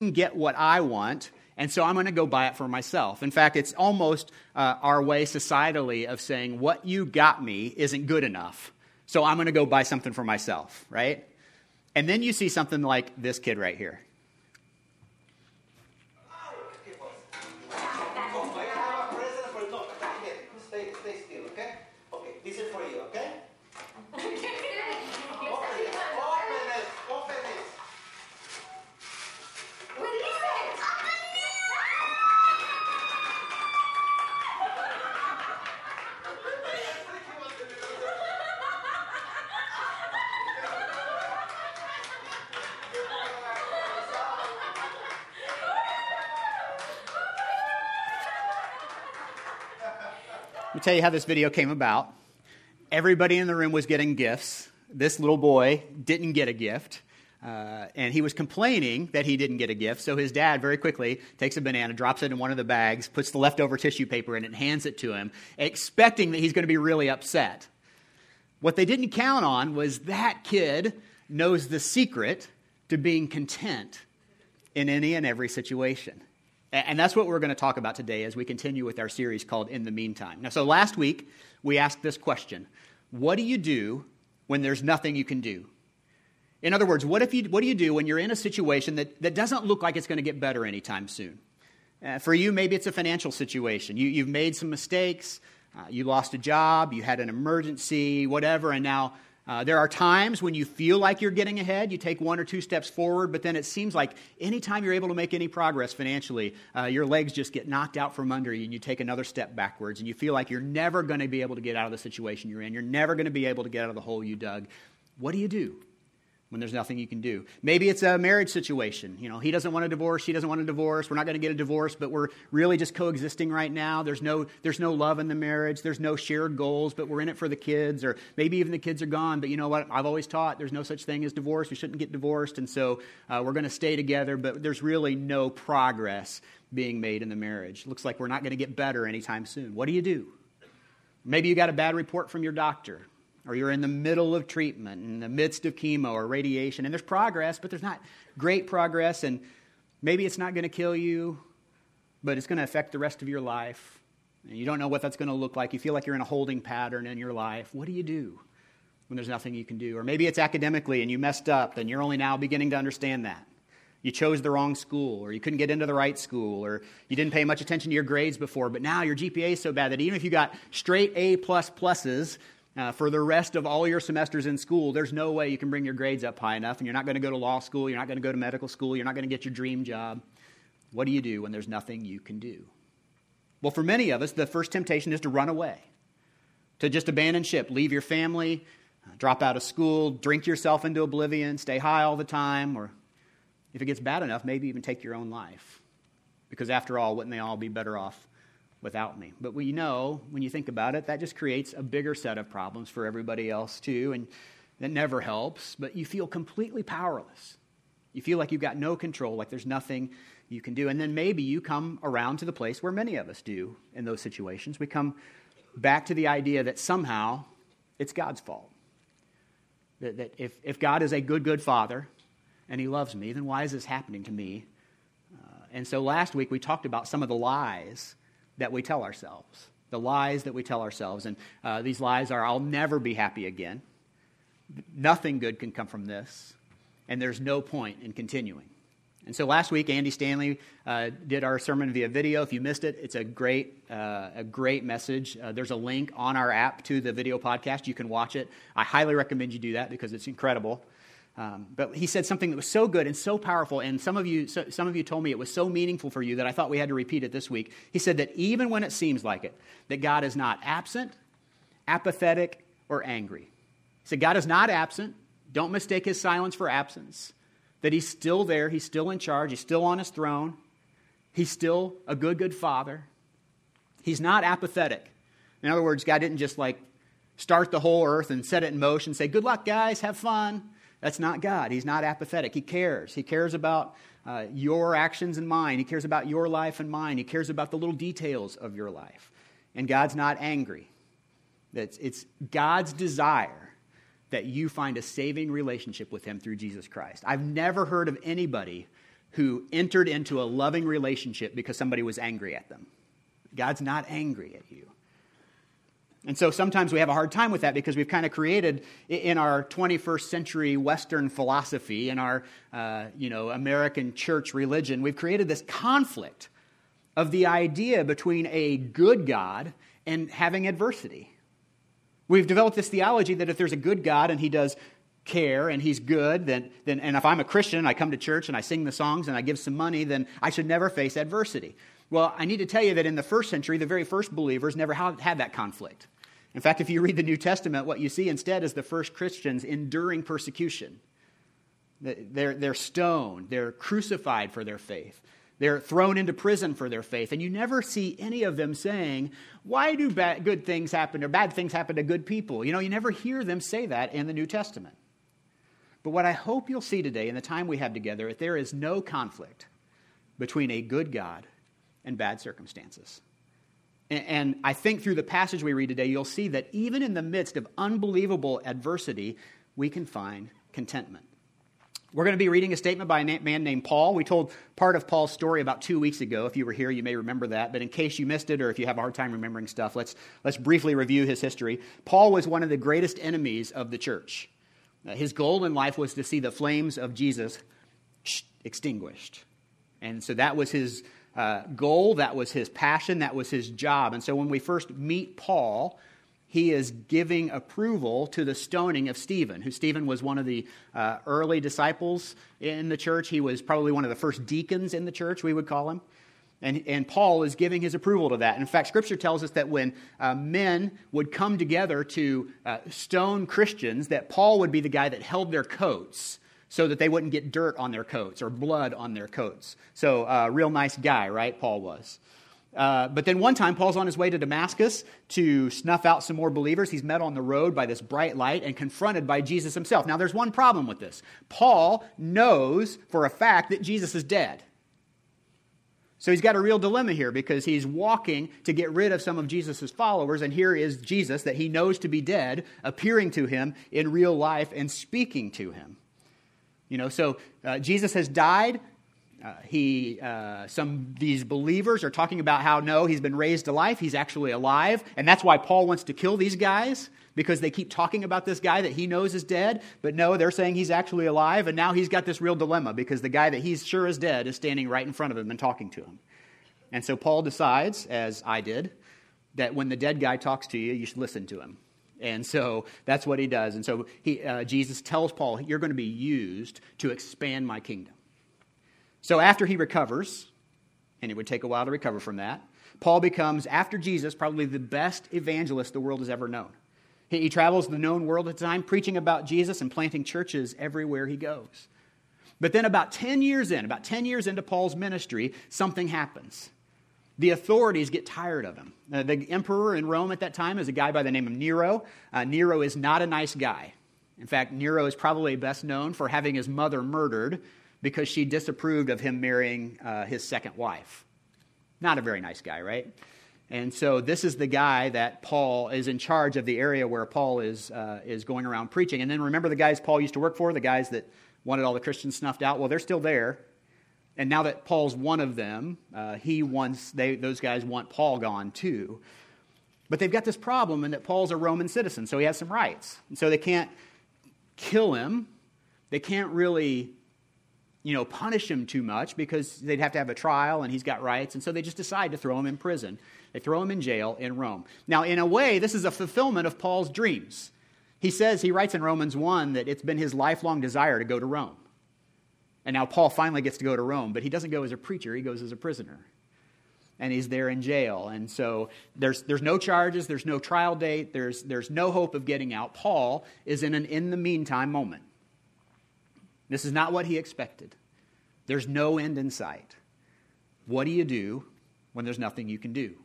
can get what I want, and so I'm going to go buy it for myself. In fact, it's almost uh, our way societally of saying, what you got me isn't good enough, so I'm going to go buy something for myself, right? And then you see something like this kid right here. Tell you how this video came about. Everybody in the room was getting gifts. This little boy didn't get a gift. Uh, and he was complaining that he didn't get a gift. So his dad very quickly takes a banana, drops it in one of the bags, puts the leftover tissue paper in it, and hands it to him, expecting that he's going to be really upset. What they didn't count on was that kid knows the secret to being content in any and every situation. And that's what we're going to talk about today as we continue with our series called In the Meantime. Now, so last week, we asked this question What do you do when there's nothing you can do? In other words, what, if you, what do you do when you're in a situation that, that doesn't look like it's going to get better anytime soon? Uh, for you, maybe it's a financial situation. You, you've made some mistakes, uh, you lost a job, you had an emergency, whatever, and now uh, there are times when you feel like you're getting ahead, you take one or two steps forward, but then it seems like anytime you're able to make any progress financially, uh, your legs just get knocked out from under you and you take another step backwards and you feel like you're never going to be able to get out of the situation you're in. You're never going to be able to get out of the hole you dug. What do you do? When there's nothing you can do. Maybe it's a marriage situation. You know, he doesn't want a divorce, she doesn't want a divorce. We're not going to get a divorce, but we're really just coexisting right now. There's no there's no love in the marriage. There's no shared goals, but we're in it for the kids or maybe even the kids are gone, but you know what? I've always taught there's no such thing as divorce. We shouldn't get divorced, and so uh, we're going to stay together, but there's really no progress being made in the marriage. Looks like we're not going to get better anytime soon. What do you do? Maybe you got a bad report from your doctor or you're in the middle of treatment, in the midst of chemo or radiation, and there's progress, but there's not great progress, and maybe it's not going to kill you, but it's going to affect the rest of your life. And you don't know what that's going to look like. You feel like you're in a holding pattern in your life. What do you do when there's nothing you can do? Or maybe it's academically and you messed up, and you're only now beginning to understand that. You chose the wrong school, or you couldn't get into the right school, or you didn't pay much attention to your grades before, but now your GPA is so bad that even if you got straight A plus pluses, uh, for the rest of all your semesters in school, there's no way you can bring your grades up high enough, and you're not going to go to law school, you're not going to go to medical school, you're not going to get your dream job. What do you do when there's nothing you can do? Well, for many of us, the first temptation is to run away, to just abandon ship, leave your family, uh, drop out of school, drink yourself into oblivion, stay high all the time, or if it gets bad enough, maybe even take your own life. Because after all, wouldn't they all be better off without me. But we know, when you think about it, that just creates a bigger set of problems for everybody else too, and that never helps. But you feel completely powerless. You feel like you've got no control, like there's nothing you can do. And then maybe you come around to the place where many of us do in those situations. We come back to the idea that somehow it's God's fault. That, that if, if God is a good, good father and he loves me, then why is this happening to me? Uh, and so last week we talked about some of the lies that we tell ourselves, the lies that we tell ourselves. And uh, these lies are I'll never be happy again. Nothing good can come from this. And there's no point in continuing. And so last week, Andy Stanley uh, did our sermon via video. If you missed it, it's a great, uh, a great message. Uh, there's a link on our app to the video podcast. You can watch it. I highly recommend you do that because it's incredible. Um, but he said something that was so good and so powerful, and some of, you, so, some of you told me it was so meaningful for you that I thought we had to repeat it this week. He said that even when it seems like it, that God is not absent, apathetic, or angry. He said, God is not absent. Don't mistake his silence for absence. That he's still there, he's still in charge, he's still on his throne, he's still a good, good father. He's not apathetic. In other words, God didn't just like start the whole earth and set it in motion, say, Good luck, guys, have fun. That's not God. He's not apathetic. He cares. He cares about uh, your actions and mine. He cares about your life and mine. He cares about the little details of your life. And God's not angry. It's, it's God's desire that you find a saving relationship with Him through Jesus Christ. I've never heard of anybody who entered into a loving relationship because somebody was angry at them. God's not angry at you. And so sometimes we have a hard time with that because we've kind of created in our 21st century Western philosophy, in our uh, you know, American church religion, we've created this conflict of the idea between a good God and having adversity. We've developed this theology that if there's a good God and he does care and he's good, then, then, and if I'm a Christian, and I come to church and I sing the songs and I give some money, then I should never face adversity. Well, I need to tell you that in the first century, the very first believers never had that conflict. In fact, if you read the New Testament, what you see instead is the first Christians enduring persecution. They're, they're stoned, they're crucified for their faith, they're thrown into prison for their faith. And you never see any of them saying, Why do bad, good things happen or bad things happen to good people? You know, you never hear them say that in the New Testament. But what I hope you'll see today in the time we have together, that there is no conflict between a good God and bad circumstances. And I think through the passage we read today, you'll see that even in the midst of unbelievable adversity, we can find contentment. We're going to be reading a statement by a man named Paul. We told part of Paul's story about two weeks ago. If you were here, you may remember that. But in case you missed it or if you have a hard time remembering stuff, let's, let's briefly review his history. Paul was one of the greatest enemies of the church. Uh, his goal in life was to see the flames of Jesus extinguished. And so that was his uh, goal, that was his passion, that was his job. And so when we first meet Paul, he is giving approval to the stoning of Stephen, who Stephen was one of the uh, early disciples in the church. He was probably one of the first deacons in the church, we would call him. And, and Paul is giving his approval to that. in fact, Scripture tells us that when uh, men would come together to uh, stone Christians, that Paul would be the guy that held their coats so that they wouldn't get dirt on their coats or blood on their coats. So, uh, real nice guy, right? Paul was. Uh, but then one time, Paul's on his way to Damascus to snuff out some more believers. He's met on the road by this bright light and confronted by Jesus himself. Now, there's one problem with this. Paul knows for a fact that Jesus is dead. So he's got a real dilemma here because he's walking to get rid of some of Jesus' followers, and here is Jesus that he knows to be dead appearing to him in real life and speaking to him. You know, so uh, Jesus has died. Uh, he, uh, some these believers are talking about how no, he's been raised to life. He's actually alive, and that's why Paul wants to kill these guys because they keep talking about this guy that he knows is dead. But no, they're saying he's actually alive, and now he's got this real dilemma because the guy that he's sure is dead is standing right in front of him and talking to him. And so Paul decides, as I did, that when the dead guy talks to you, you should listen to him. And so that's what he does. And so he, uh, Jesus tells Paul, You're going to be used to expand my kingdom. So after he recovers, and it would take a while to recover from that, Paul becomes, after Jesus, probably the best evangelist the world has ever known. He, he travels the known world at the time, preaching about Jesus and planting churches everywhere he goes. But then, about 10 years in, about 10 years into Paul's ministry, something happens the authorities get tired of him. Uh, the emperor in Rome at that time is a guy by the name of Nero. Uh, Nero is not a nice guy. In fact, Nero is probably best known for having his mother murdered because she disapproved of him marrying uh, his second wife. Not a very nice guy, right? And so this is the guy that Paul is in charge of the area where Paul is, uh, is going around preaching. And then remember the guys Paul used to work for, the guys that wanted all the Christians snuffed out? Well, they're still there. And now that Paul's one of them, uh, he wants, they, those guys want Paul gone too. But they've got this problem in that Paul's a Roman citizen, so he has some rights. And so they can't kill him. They can't really, you know, punish him too much because they'd have to have a trial and he's got rights. And so they just decide to throw him in prison. They throw him in jail in Rome. Now, in a way, this is a fulfillment of Paul's dreams. He says, he writes in Romans 1 that it's been his lifelong desire to go to Rome. And now Paul finally gets to go to Rome, but he doesn't go as a preacher, he goes as a prisoner. And he's there in jail. And so there's, there's no charges, there's no trial date, there's, there's no hope of getting out. Paul is in an in the meantime moment. This is not what he expected. There's no end in sight. What do you do when there's nothing you can do?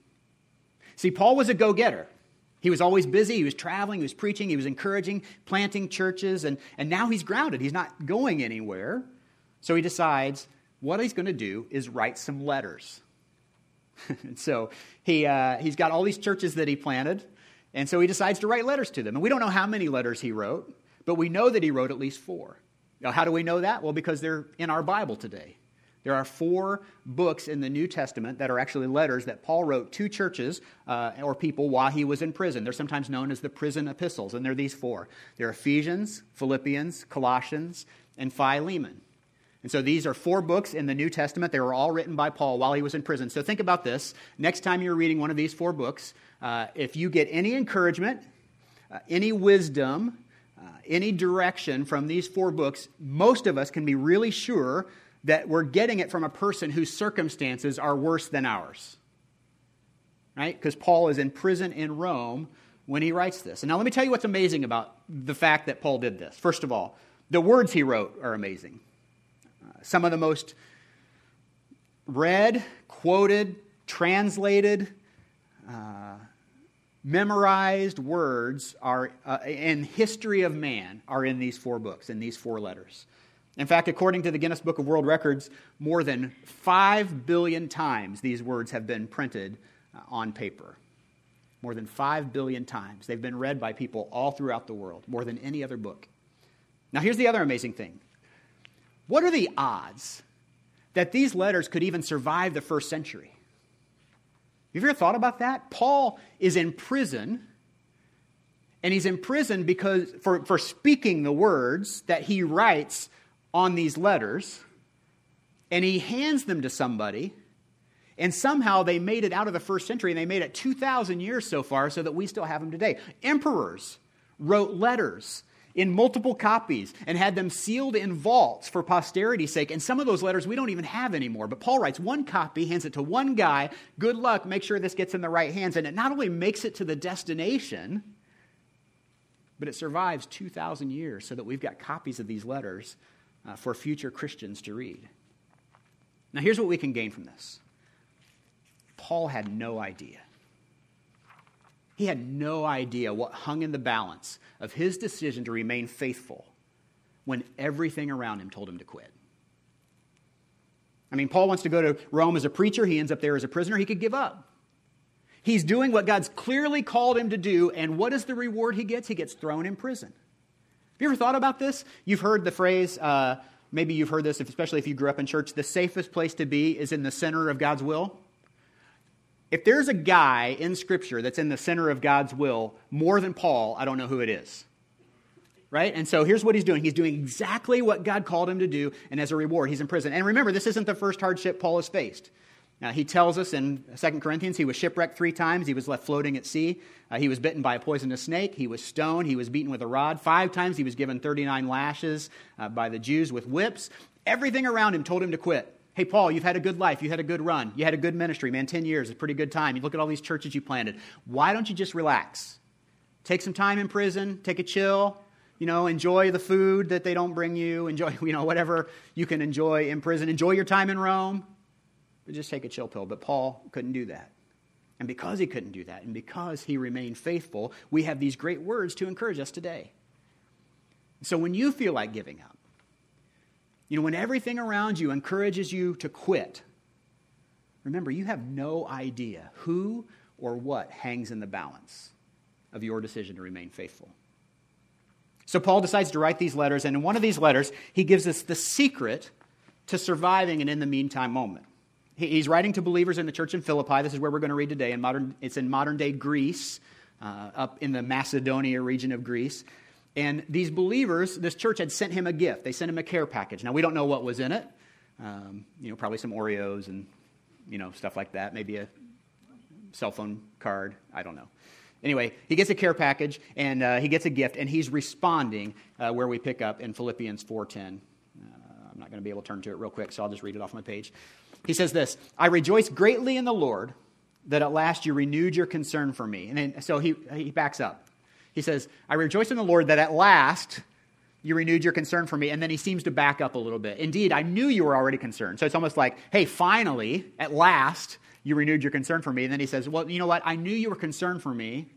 See, Paul was a go getter. He was always busy. He was traveling. He was preaching. He was encouraging, planting churches. And, and now he's grounded. He's not going anywhere. So he decides what he's going to do is write some letters. And so he, uh, he's got all these churches that he planted, and so he decides to write letters to them. And we don't know how many letters he wrote, but we know that he wrote at least four. Now, how do we know that? Well, because they're in our Bible today. There are four books in the New Testament that are actually letters that Paul wrote to churches uh, or people while he was in prison. They're sometimes known as the prison epistles, and they're these four. They're Ephesians, Philippians, Colossians, and Philemon. And so these are four books in the New Testament. They were all written by Paul while he was in prison. So think about this. Next time you're reading one of these four books, uh, if you get any encouragement, uh, any wisdom, uh, any direction from these four books, most of us can be really sure that we're getting it from a person whose circumstances are worse than ours. Right? Because Paul is in prison in Rome when he writes this. And now let me tell you what's amazing about the fact that Paul did this. First of all, the words he wrote are amazing. Some of the most read, quoted, translated, uh, memorized words are uh, in history of man are in these four books in these four letters in fact, according to the Guinness Book of World Records, more than 5 billion times these words have been printed uh, on paper. More than 5 billion times. They've been read by people all throughout the world, more than any other book. Now, here's the other amazing thing what are the odds that these letters could even survive the first century? Have you ever thought about that? Paul is in prison, and he's in prison because for, for speaking the words that he writes on these letters and he hands them to somebody. And somehow they made it out of the first century and they made it 2,000 years so far so that we still have them today. Emperors wrote letters in multiple copies and had them sealed in vaults for posterity's sake. And some of those letters we don't even have anymore. But Paul writes one copy, hands it to one guy. Good luck, make sure this gets in the right hands. And it not only makes it to the destination, but it survives 2,000 years so that we've got copies of these letters uh, for future Christians to read. Now, here's what we can gain from this Paul had no idea. He had no idea what hung in the balance of his decision to remain faithful when everything around him told him to quit. I mean, Paul wants to go to Rome as a preacher. He ends up there as a prisoner. He could give up. He's doing what God's clearly called him to do, and what is the reward he gets? He gets thrown in prison Have you ever thought about this? You've heard the phrase, uh, maybe you've heard this, especially if you grew up in church, the safest place to be is in the center of God's will. If there's a guy in Scripture that's in the center of God's will more than Paul, I don't know who it is. Right? And so here's what he's doing. He's doing exactly what God called him to do, and as a reward, he's in prison. And remember, this isn't the first hardship Paul has faced. He tells us in 2 Corinthians he was shipwrecked three times. He was left floating at sea. Uh, he was bitten by a poisonous snake. He was stoned. He was beaten with a rod. Five times he was given 39 lashes uh, by the Jews with whips. Everything around him told him to quit. Hey, Paul, you've had a good life. You had a good run. You had a good ministry, man. 10 years, is a pretty good time. You look at all these churches you planted. Why don't you just relax? Take some time in prison, take a chill, you know, enjoy the food that they don't bring you, enjoy, you know, whatever you can enjoy in prison. Enjoy your time in Rome but just take a chill pill. But Paul couldn't do that. And because he couldn't do that, and because he remained faithful, we have these great words to encourage us today. So when you feel like giving up, you know, when everything around you encourages you to quit, remember, you have no idea who or what hangs in the balance of your decision to remain faithful. So Paul decides to write these letters, and in one of these letters, he gives us the secret to surviving an in the meantime moment. He's writing to believers in the church in Philippi. This is where we're going to read today. In modern, it's in modern day Greece, uh, up in the Macedonia region of Greece. And these believers, this church had sent him a gift. They sent him a care package. Now, we don't know what was in it. Um, you know, probably some Oreos and, you know, stuff like that. Maybe a cell phone card. I don't know. Anyway, he gets a care package and uh, he gets a gift, and he's responding uh, where we pick up in Philippians 4.10. Uh, I'm not going to be able to turn to it real quick, so I'll just read it off my page. He says this I rejoice greatly in the Lord that at last you renewed your concern for me. And then, so he, he backs up. He says, I rejoice in the Lord that at last you renewed your concern for me. And then he seems to back up a little bit. Indeed, I knew you were already concerned. So it's almost like, hey, finally, at last, you renewed your concern for me. And then he says, well, you know what? I knew you were concerned for me,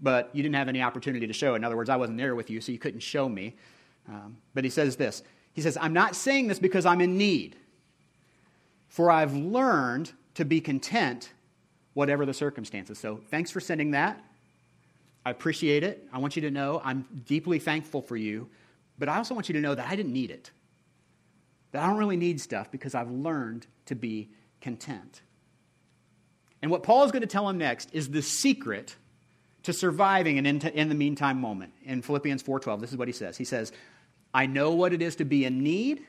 but you didn't have any opportunity to show. In other words, I wasn't there with you, so you couldn't show me. Um, but he says this He says, I'm not saying this because I'm in need. For I've learned to be content, whatever the circumstances. So thanks for sending that. I appreciate it. I want you to know I'm deeply thankful for you, but I also want you to know that I didn't need it. that I don't really need stuff because I've learned to be content. And what Paul is going to tell him next is the secret to surviving an in, the meantime moment. In Philippians 4:12, this is what he says. He says, "I know what it is to be in need,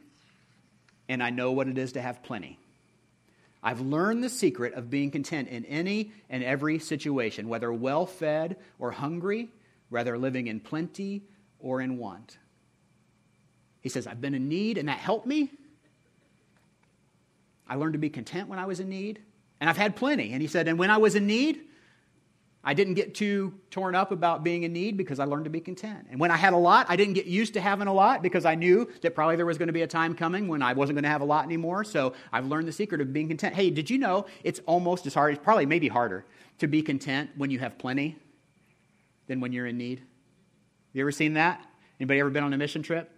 and I know what it is to have plenty." I've learned the secret of being content in any and every situation, whether well fed or hungry, whether living in plenty or in want. He says, I've been in need, and that helped me. I learned to be content when I was in need, and I've had plenty. And he said, and when I was in need, I didn't get too torn up about being in need because I learned to be content. And when I had a lot, I didn't get used to having a lot because I knew that probably there was going to be a time coming when I wasn't going to have a lot anymore. So I've learned the secret of being content. Hey, did you know it's almost as hard, it's probably maybe harder to be content when you have plenty than when you're in need? You ever seen that? Anybody ever been on a mission trip?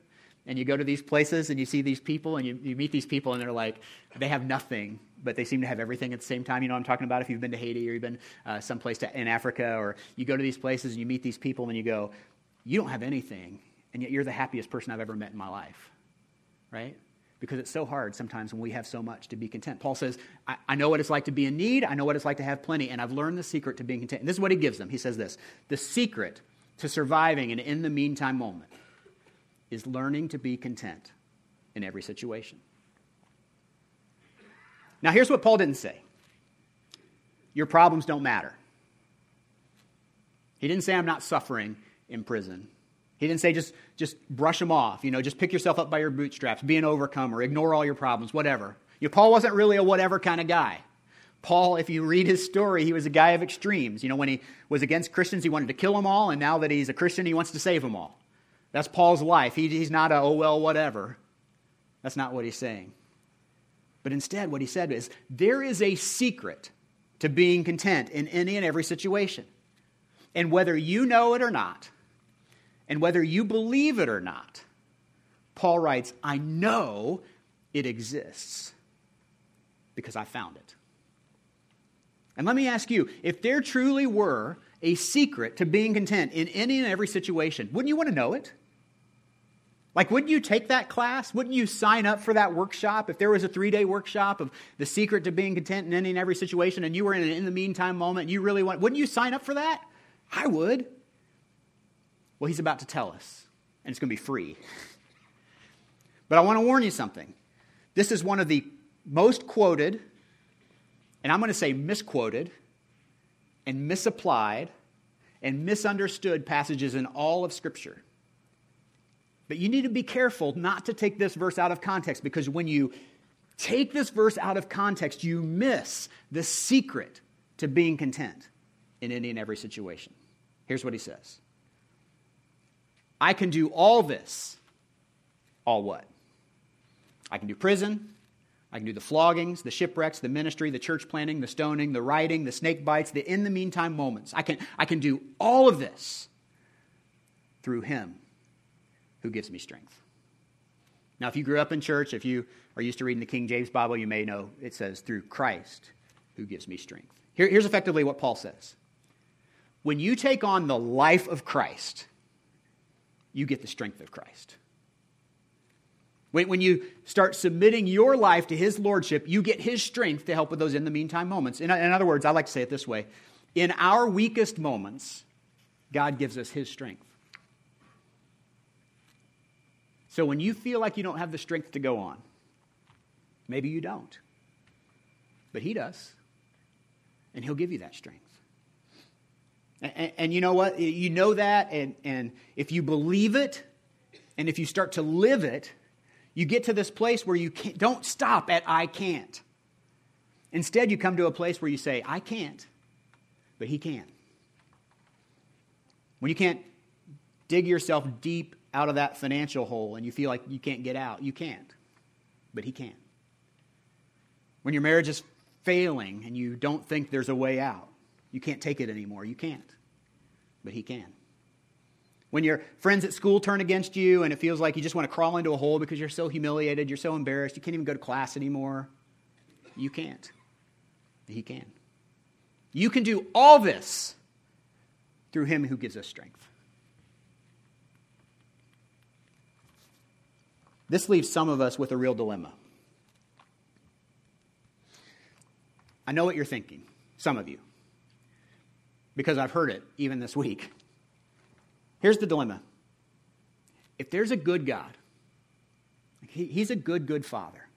And you go to these places and you see these people and you, you meet these people and they're like, they have nothing but they seem to have everything at the same time. You know what I'm talking about? If you've been to Haiti or you've been uh, someplace to, in Africa, or you go to these places and you meet these people and you go, you don't have anything, and yet you're the happiest person I've ever met in my life, right? Because it's so hard sometimes when we have so much to be content. Paul says, I, I know what it's like to be in need, I know what it's like to have plenty, and I've learned the secret to being content. And this is what he gives them. He says this The secret to surviving an in the meantime moment is learning to be content in every situation. Now, here's what Paul didn't say Your problems don't matter. He didn't say, I'm not suffering in prison. He didn't say just, just brush them off, you know, just pick yourself up by your bootstraps, be an overcomer, ignore all your problems, whatever. You know, Paul wasn't really a whatever kind of guy. Paul, if you read his story, he was a guy of extremes. You know, when he was against Christians, he wanted to kill them all, and now that he's a Christian, he wants to save them all. That's Paul's life. He, he's not a, oh, well, whatever. That's not what he's saying. But instead, what he said is there is a secret to being content in any and every situation. And whether you know it or not, and whether you believe it or not, Paul writes, I know it exists because I found it. And let me ask you if there truly were a secret to being content in any and every situation, wouldn't you want to know it? Like, wouldn't you take that class? Wouldn't you sign up for that workshop if there was a three day workshop of the secret to being content in any and every situation and you were in an in the meantime moment and you really want, wouldn't you sign up for that? I would. Well, he's about to tell us, and it's going to be free. But I want to warn you something. This is one of the most quoted, and I'm going to say misquoted, and misapplied, and misunderstood passages in all of Scripture. But you need to be careful not to take this verse out of context because when you take this verse out of context, you miss the secret to being content in any and every situation. Here's what he says I can do all this. All what? I can do prison. I can do the floggings, the shipwrecks, the ministry, the church planting, the stoning, the writing, the snake bites, the in the meantime moments. I can, I can do all of this through him who gives me strength. Now, if you grew up in church, if you are used to reading the King James Bible, you may know it says, through Christ who gives me strength. Here, here's effectively what Paul says When you take on the life of Christ, you get the strength of Christ. When, when you start submitting your life to his lordship, you get his strength to help with those in the meantime moments. In, in other words, I like to say it this way in our weakest moments, God gives us his strength. So when you feel like you don't have the strength to go on, maybe you don't, but He does, and He'll give you that strength. And, and, you know what? You know that, and, and if you believe it, and if you start to live it, you get to this place where you don't stop at I can't. Instead, you come to a place where you say, I can't, but He can. When you can't dig yourself deep out of that financial hole and you feel like you can't get out, you can't. But He can. When your marriage is failing and you don't think there's a way out, you can't take it anymore, you can't. But He can. When your friends at school turn against you and it feels like you just want to crawl into a hole because you're so humiliated, you're so embarrassed, you can't even go to class anymore, you can't. He can. You can do all this through Him who gives us strength. This leaves some of us with a real dilemma. I know what you're thinking, some of you, because I've heard it even this week. Here's the dilemma if there's a good God, he's a good, good father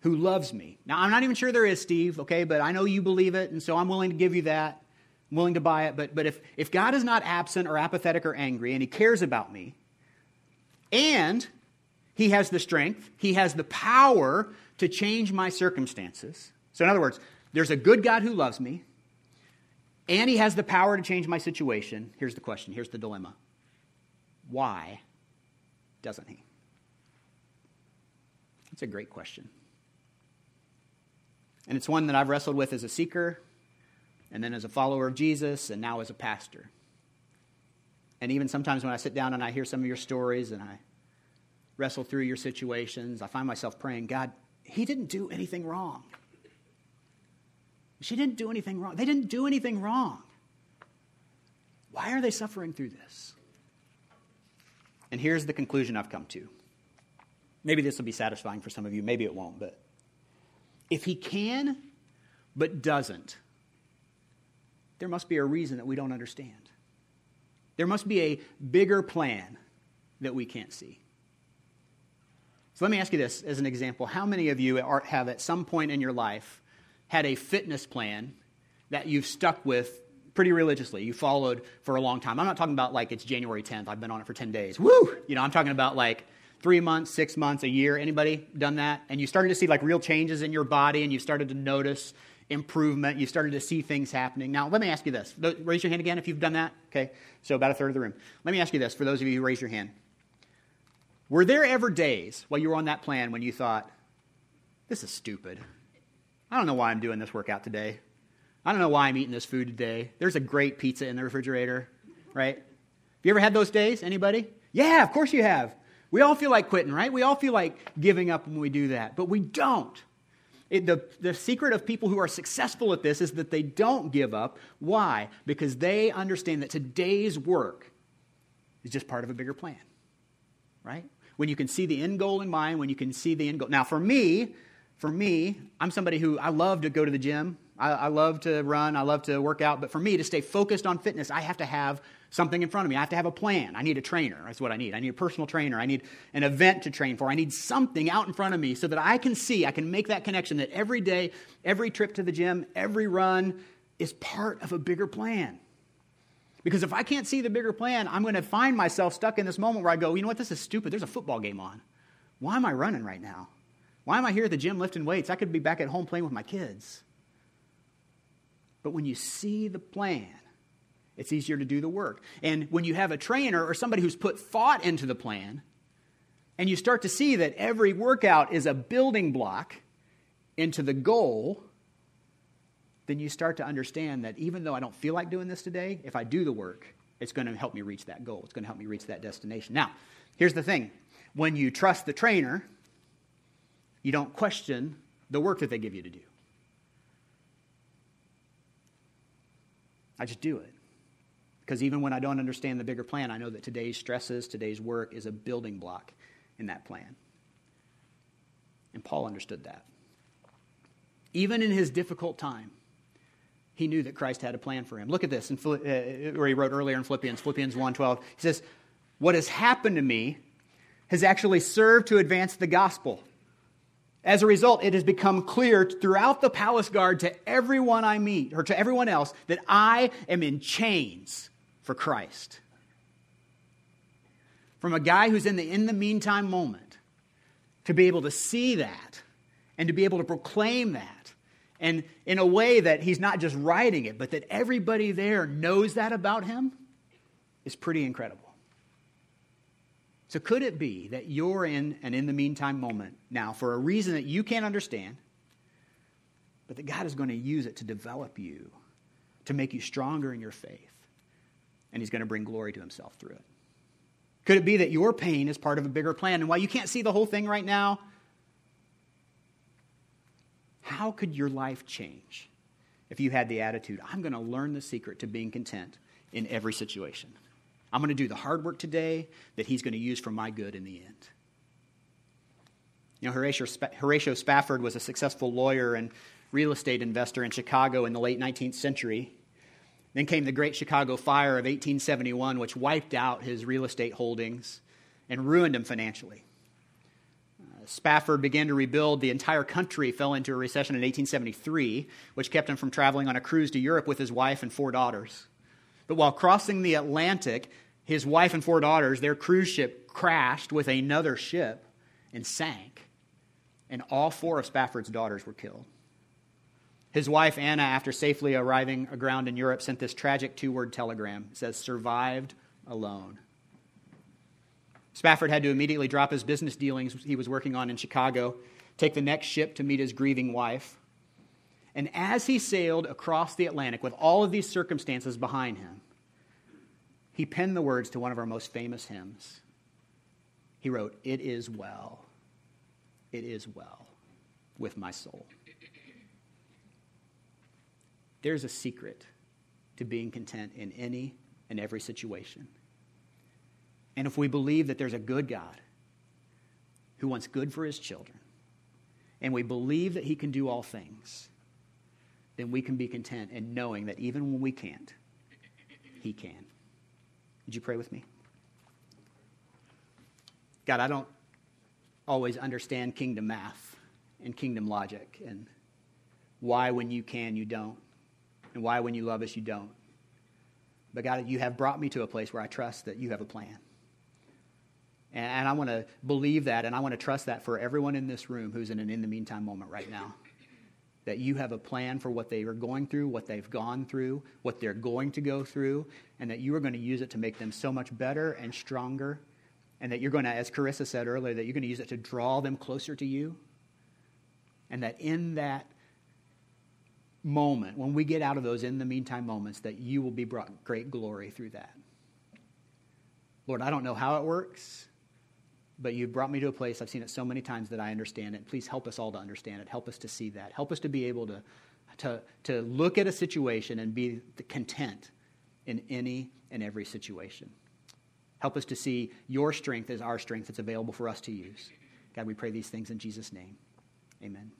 who loves me. Now, I'm not even sure there is, Steve, okay, but I know you believe it, and so I'm willing to give you that. I'm willing to buy it. But, but if, if God is not absent or apathetic or angry, and he cares about me, and he has the strength, he has the power to change my circumstances. So, in other words, there's a good God who loves me, and he has the power to change my situation. Here's the question here's the dilemma. Why doesn't he? That's a great question. And it's one that I've wrestled with as a seeker, and then as a follower of Jesus, and now as a pastor. And even sometimes when I sit down and I hear some of your stories and I wrestle through your situations, I find myself praying, God, He didn't do anything wrong. She didn't do anything wrong. They didn't do anything wrong. Why are they suffering through this? And here's the conclusion I've come to. Maybe this will be satisfying for some of you, maybe it won't, but if he can but doesn't, there must be a reason that we don't understand. There must be a bigger plan that we can't see. So let me ask you this as an example. How many of you are, have at some point in your life had a fitness plan that you've stuck with pretty religiously? You followed for a long time. I'm not talking about like it's January 10th, I've been on it for 10 days. Woo! You know, I'm talking about like three months, six months, a year. Anybody done that? And you started to see like real changes in your body and you started to notice improvement. You started to see things happening. Now, let me ask you this. Raise your hand again if you've done that. Okay, so about a third of the room. Let me ask you this for those of you who raise your hand. Were there ever days while you were on that plan when you thought, this is stupid? I don't know why I'm doing this workout today. I don't know why I'm eating this food today. There's a great pizza in the refrigerator, right? Have you ever had those days? Anybody? Yeah, of course you have. We all feel like quitting, right? We all feel like giving up when we do that, but we don't. It, the, the secret of people who are successful at this is that they don't give up. Why? Because they understand that today's work is just part of a bigger plan, right? When you can see the end goal in mind, when you can see the end goal. Now, for me, for me, I'm somebody who I love to go to the gym. I, I love to run. I love to work out. But for me, to stay focused on fitness, I have to have something in front of me. I have to have a plan. I need a trainer. That's what I need. I need a personal trainer. I need an event to train for. I need something out in front of me so that I can see, I can make that connection that every day, every trip to the gym, every run is part of a bigger plan. Because if I can't see the bigger plan, I'm going to find myself stuck in this moment where I go, you know what, this is stupid. There's a football game on. Why am I running right now? Why am I here at the gym lifting weights? I could be back at home playing with my kids. But when you see the plan, it's easier to do the work. And when you have a trainer or somebody who's put thought into the plan, and you start to see that every workout is a building block into the goal, then you start to understand that even though I don't feel like doing this today, if I do the work, it's going to help me reach that goal. It's going to help me reach that destination. Now, here's the thing when you trust the trainer, you don't question the work that they give you to do. I just do it. Because even when I don't understand the bigger plan, I know that today's stresses, today's work is a building block in that plan. And Paul understood that. Even in his difficult time, he knew that Christ had a plan for him. Look at this, in, uh, where he wrote earlier in Philippians, Philippians 1.12. He says, what has happened to me has actually served to advance the gospel. As a result, it has become clear throughout the palace guard to everyone I meet, or to everyone else, that I am in chains for Christ. From a guy who's in the in the meantime moment, to be able to see that and to be able to proclaim that, and in a way that he's not just writing it, but that everybody there knows that about him, is pretty incredible. So, could it be that you're in an in the meantime moment now for a reason that you can't understand, but that God is going to use it to develop you, to make you stronger in your faith? And he's going to bring glory to himself through it. Could it be that your pain is part of a bigger plan? And while you can't see the whole thing right now, how could your life change if you had the attitude, I'm going to learn the secret to being content in every situation? I'm going to do the hard work today that he's going to use for my good in the end. You know, Horatio, Horatio Spafford was a successful lawyer and real estate investor in Chicago in the late 19th century. Then came the Great Chicago Fire of 1871, which wiped out his real estate holdings and ruined him financially. Uh, Spafford began to rebuild. The entire country fell into a recession in 1873, which kept him from traveling on a cruise to Europe with his wife and four daughters. But while crossing the Atlantic, his wife and four daughters, their cruise ship crashed with another ship and sank. And all four of Spafford's daughters were killed. His wife, Anna, after safely arriving aground in Europe, sent this tragic two word telegram. It says, survived alone. Spafford had to immediately drop his business dealings he was working on in Chicago, take the next ship to meet his grieving wife. And as he sailed across the Atlantic with all of these circumstances behind him, he penned the words to one of our most famous hymns. He wrote, It is well, it is well with my soul. There's a secret to being content in any and every situation. And if we believe that there's a good God who wants good for his children, and we believe that he can do all things, then we can be content in knowing that even when we can't, he can. Would you pray with me? God, I don't always understand kingdom math and kingdom logic and why when you can, you don't, and why when you love us, you don't. But God, you have brought me to a place where I trust that you have a plan. And I want to believe that, and I want to trust that for everyone in this room who's in an in the meantime moment right now. That you have a plan for what they are going through, what they've gone through, what they're going to go through, and that you are going to use it to make them so much better and stronger. And that you're going to, as Carissa said earlier, that you're going to use it to draw them closer to you. And that in that moment, when we get out of those in the meantime moments, that you will be brought great glory through that. Lord, I don't know how it works but you've brought me to a place, I've seen it so many times that I understand it. Please help us all to understand it. Help us to see that. Help us to be able to, to, to look at a situation and be content in any and every situation. Help us to see your strength as our strength that's available for us to use. God, we pray these things in Jesus' name. Amen.